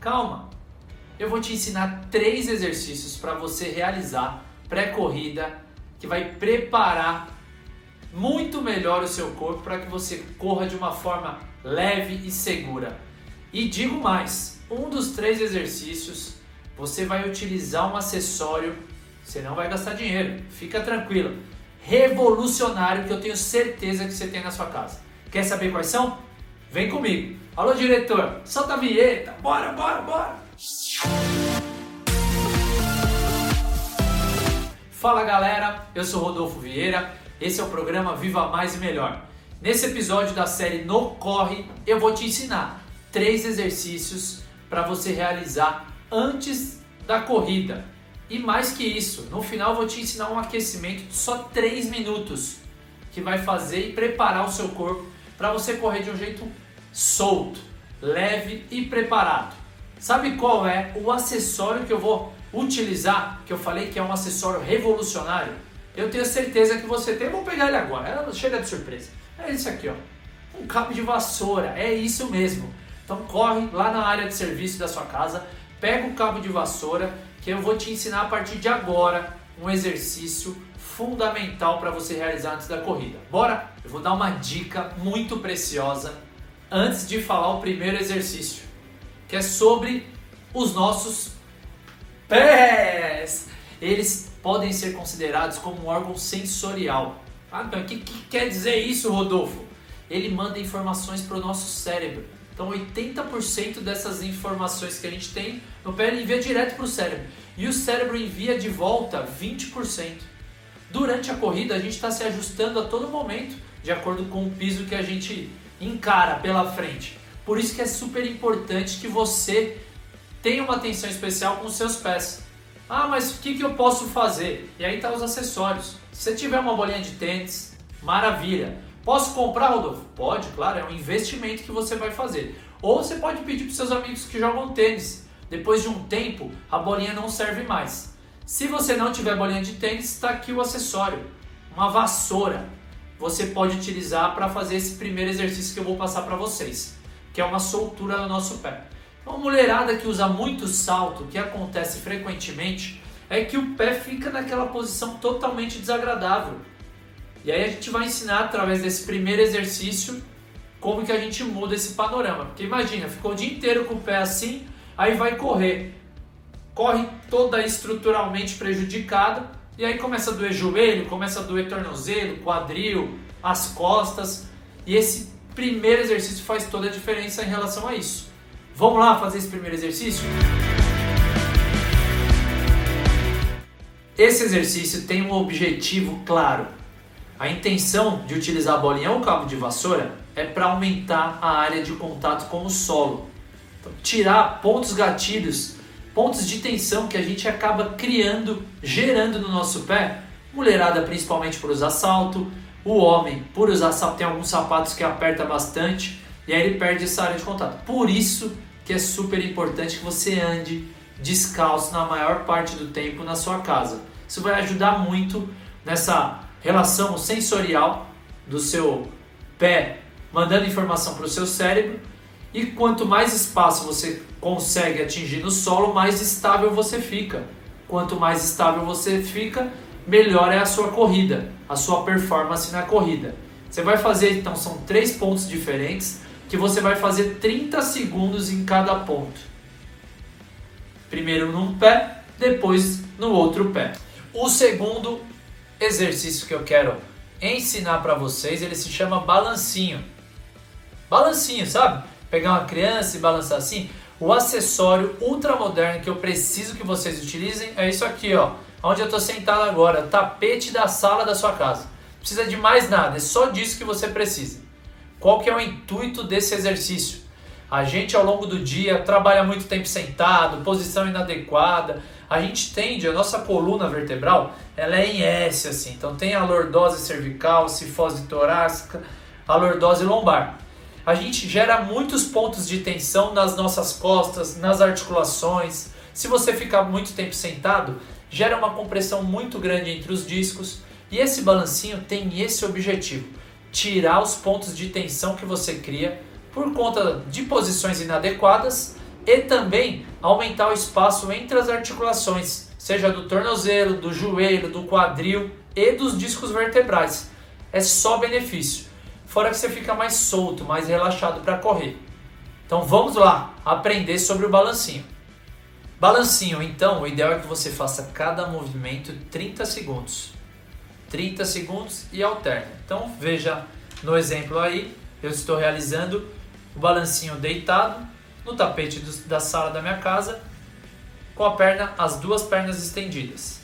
Calma. Eu vou te ensinar três exercícios para você realizar pré-corrida que vai preparar muito melhor o seu corpo para que você corra de uma forma leve e segura. E digo mais, um dos três exercícios você vai utilizar um acessório, você não vai gastar dinheiro, fica tranquilo. Revolucionário que eu tenho certeza que você tem na sua casa. Quer saber quais são? Vem comigo. Alô diretor, solta a vinheta. Bora, bora, bora. Fala galera, eu sou Rodolfo Vieira. Esse é o programa Viva Mais e Melhor. Nesse episódio da série No Corre, eu vou te ensinar três exercícios para você realizar antes da corrida. E mais que isso, no final eu vou te ensinar um aquecimento de só 3 minutos que vai fazer e preparar o seu corpo para você correr de um jeito solto, leve e preparado. Sabe qual é o acessório que eu vou utilizar? Que eu falei que é um acessório revolucionário. Eu tenho certeza que você tem. Vou pegar ele agora. Chega de surpresa. É esse aqui, ó. Um cabo de vassoura. É isso mesmo. Então corre lá na área de serviço da sua casa, pega o cabo de vassoura que eu vou te ensinar a partir de agora um exercício fundamental para você realizar antes da corrida. Bora? Eu vou dar uma dica muito preciosa antes de falar o primeiro exercício, que é sobre os nossos pés. Eles podem ser considerados como um órgão sensorial. Ah, então o que, que quer dizer isso, Rodolfo? Ele manda informações para o nosso cérebro então 80% dessas informações que a gente tem no pé envia direto para o cérebro. E o cérebro envia de volta 20%. Durante a corrida a gente está se ajustando a todo momento, de acordo com o piso que a gente encara pela frente. Por isso que é super importante que você tenha uma atenção especial com os seus pés. Ah, mas o que, que eu posso fazer? E aí tá os acessórios. Se tiver uma bolinha de tênis, maravilha. Posso comprar, Rodolfo? Pode, claro, é um investimento que você vai fazer. Ou você pode pedir para seus amigos que jogam tênis. Depois de um tempo, a bolinha não serve mais. Se você não tiver bolinha de tênis, está aqui o acessório, uma vassoura. Você pode utilizar para fazer esse primeiro exercício que eu vou passar para vocês, que é uma soltura no nosso pé. Uma mulherada que usa muito salto, que acontece frequentemente, é que o pé fica naquela posição totalmente desagradável. E aí a gente vai ensinar através desse primeiro exercício como que a gente muda esse panorama. Porque imagina, ficou o dia inteiro com o pé assim, aí vai correr. Corre toda estruturalmente prejudicada e aí começa a doer joelho, começa a doer tornozelo, quadril, as costas. E esse primeiro exercício faz toda a diferença em relação a isso. Vamos lá fazer esse primeiro exercício? Esse exercício tem um objetivo claro a intenção de utilizar a bolinha ou cabo de vassoura é para aumentar a área de contato com o solo. Então, tirar pontos gatilhos, pontos de tensão que a gente acaba criando, gerando no nosso pé. Mulherada principalmente por usar salto, o homem por usar salto, tem alguns sapatos que aperta bastante e aí ele perde essa área de contato. Por isso que é super importante que você ande descalço na maior parte do tempo na sua casa. Isso vai ajudar muito nessa relação sensorial do seu pé mandando informação para o seu cérebro e quanto mais espaço você consegue atingir no solo, mais estável você fica. Quanto mais estável você fica, melhor é a sua corrida, a sua performance na corrida. Você vai fazer, então, são três pontos diferentes que você vai fazer 30 segundos em cada ponto. Primeiro num pé, depois no outro pé. O segundo exercício que eu quero ensinar para vocês, ele se chama balancinho. Balancinho, sabe? Pegar uma criança e balançar assim. O acessório ultra moderno que eu preciso que vocês utilizem é isso aqui, ó. Onde eu estou sentado agora, tapete da sala da sua casa. Não precisa de mais nada, é só disso que você precisa. Qual que é o intuito desse exercício? A gente ao longo do dia trabalha muito tempo sentado, posição inadequada, a gente tende, a nossa coluna vertebral, ela é em S, assim. Então tem a lordose cervical, cifose torácica, a lordose lombar. A gente gera muitos pontos de tensão nas nossas costas, nas articulações. Se você ficar muito tempo sentado, gera uma compressão muito grande entre os discos. E esse balancinho tem esse objetivo: tirar os pontos de tensão que você cria por conta de posições inadequadas e também aumentar o espaço entre as articulações, seja do tornozelo, do joelho, do quadril e dos discos vertebrais. É só benefício. Fora que você fica mais solto, mais relaxado para correr. Então vamos lá aprender sobre o balancinho. Balancinho, então, o ideal é que você faça cada movimento 30 segundos. 30 segundos e alterne. Então veja no exemplo aí, eu estou realizando o balancinho deitado no tapete do, da sala da minha casa com a perna, as duas pernas estendidas.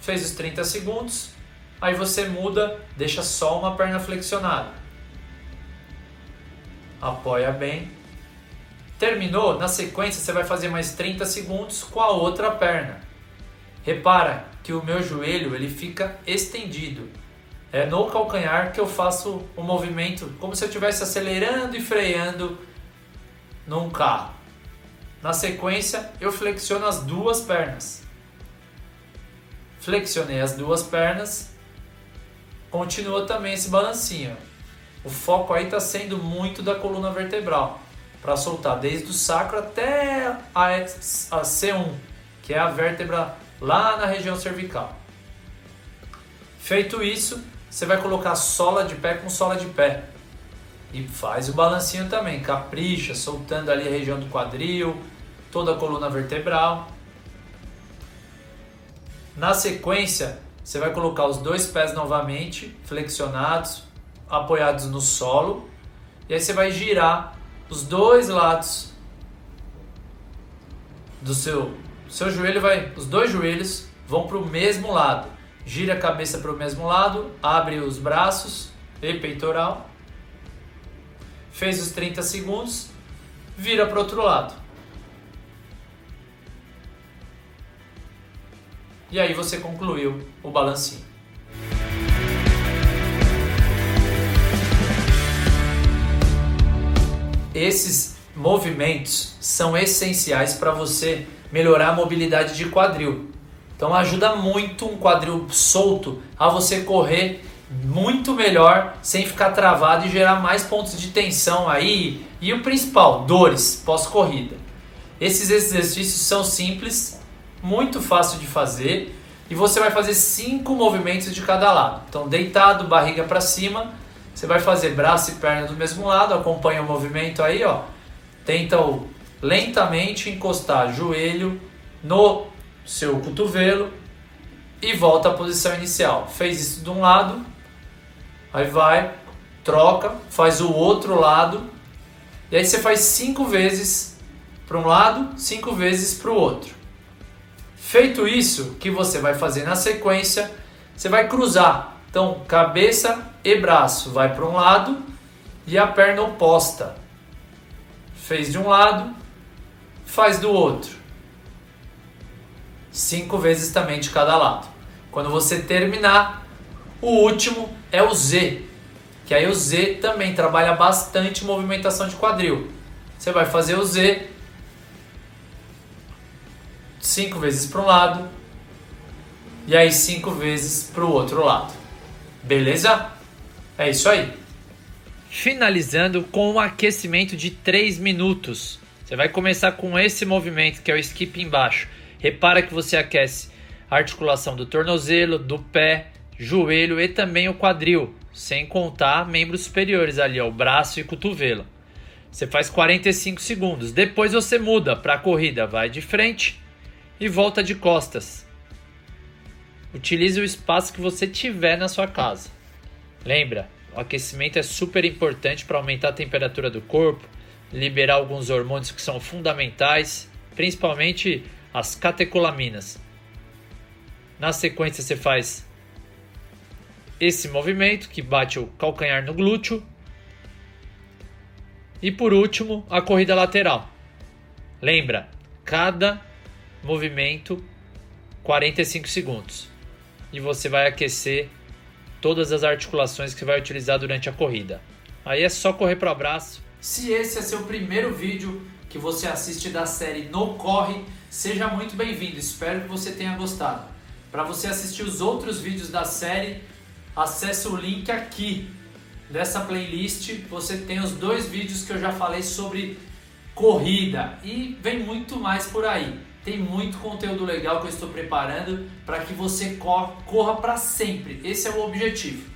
Fez os 30 segundos, aí você muda, deixa só uma perna flexionada. Apoia bem. Terminou, na sequência você vai fazer mais 30 segundos com a outra perna. Repara que o meu joelho ele fica estendido. É no calcanhar que eu faço o movimento como se eu estivesse acelerando e freando num carro. Na sequência, eu flexiono as duas pernas. Flexionei as duas pernas. Continua também esse balancinho. O foco aí está sendo muito da coluna vertebral para soltar desde o sacro até a, a C1, que é a vértebra lá na região cervical. Feito isso, você vai colocar sola de pé com sola de pé. E faz o balancinho também, capricha, soltando ali a região do quadril, toda a coluna vertebral. Na sequência, você vai colocar os dois pés novamente flexionados, apoiados no solo, e aí você vai girar os dois lados do seu seu joelho vai, os dois joelhos vão para o mesmo lado. Gira a cabeça para o mesmo lado, abre os braços e peitoral. Fez os 30 segundos, vira para o outro lado. E aí você concluiu o balancinho. Esses movimentos são essenciais para você melhorar a mobilidade de quadril. Então ajuda muito um quadril solto a você correr muito melhor sem ficar travado e gerar mais pontos de tensão aí. E o principal, dores pós-corrida. Esses exercícios são simples, muito fácil de fazer e você vai fazer cinco movimentos de cada lado. Então deitado, barriga para cima, você vai fazer braço e perna do mesmo lado, acompanha o movimento aí, ó. Tenta o lentamente encostar joelho no seu cotovelo e volta à posição inicial. Fez isso de um lado, aí vai, troca, faz o outro lado, e aí você faz cinco vezes para um lado, cinco vezes para o outro. Feito isso, que você vai fazer na sequência, você vai cruzar. Então, cabeça e braço vai para um lado e a perna oposta. Fez de um lado, faz do outro. Cinco vezes também de cada lado. Quando você terminar, o último é o Z, que aí o Z também trabalha bastante movimentação de quadril. Você vai fazer o Z cinco vezes para um lado e aí cinco vezes para o outro lado. Beleza? É isso aí. Finalizando com um aquecimento de 3 minutos. Você vai começar com esse movimento que é o skip embaixo. Repara que você aquece a articulação do tornozelo, do pé, joelho e também o quadril, sem contar membros superiores ali, ó, o braço e cotovelo. Você faz 45 segundos. Depois você muda para a corrida, vai de frente e volta de costas. Utilize o espaço que você tiver na sua casa. Lembra, o aquecimento é super importante para aumentar a temperatura do corpo, liberar alguns hormônios que são fundamentais, principalmente as catecolaminas. Na sequência você faz esse movimento que bate o calcanhar no glúteo. E por último, a corrida lateral. Lembra, cada movimento 45 segundos. E você vai aquecer todas as articulações que vai utilizar durante a corrida. Aí é só correr para o abraço se esse é seu primeiro vídeo que você assiste da série No Corre, seja muito bem-vindo. Espero que você tenha gostado. Para você assistir os outros vídeos da série, acesse o link aqui dessa playlist. Você tem os dois vídeos que eu já falei sobre corrida e vem muito mais por aí. Tem muito conteúdo legal que eu estou preparando para que você corra para sempre. Esse é o objetivo.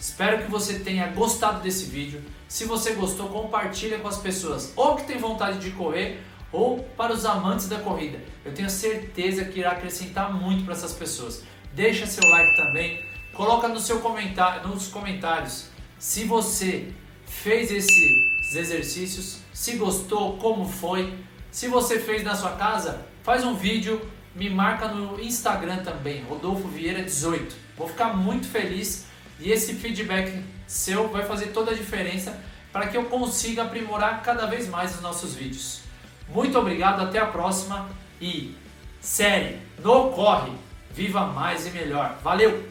Espero que você tenha gostado desse vídeo. Se você gostou, compartilha com as pessoas ou que tem vontade de correr ou para os amantes da corrida. Eu tenho certeza que irá acrescentar muito para essas pessoas. Deixa seu like também, coloca no seu comentário, nos comentários se você fez esses exercícios, se gostou, como foi. Se você fez na sua casa, faz um vídeo, me marca no Instagram também, Rodolfo Vieira 18. Vou ficar muito feliz e esse feedback seu vai fazer toda a diferença para que eu consiga aprimorar cada vez mais os nossos vídeos. Muito obrigado, até a próxima e série, no corre, viva mais e melhor. Valeu!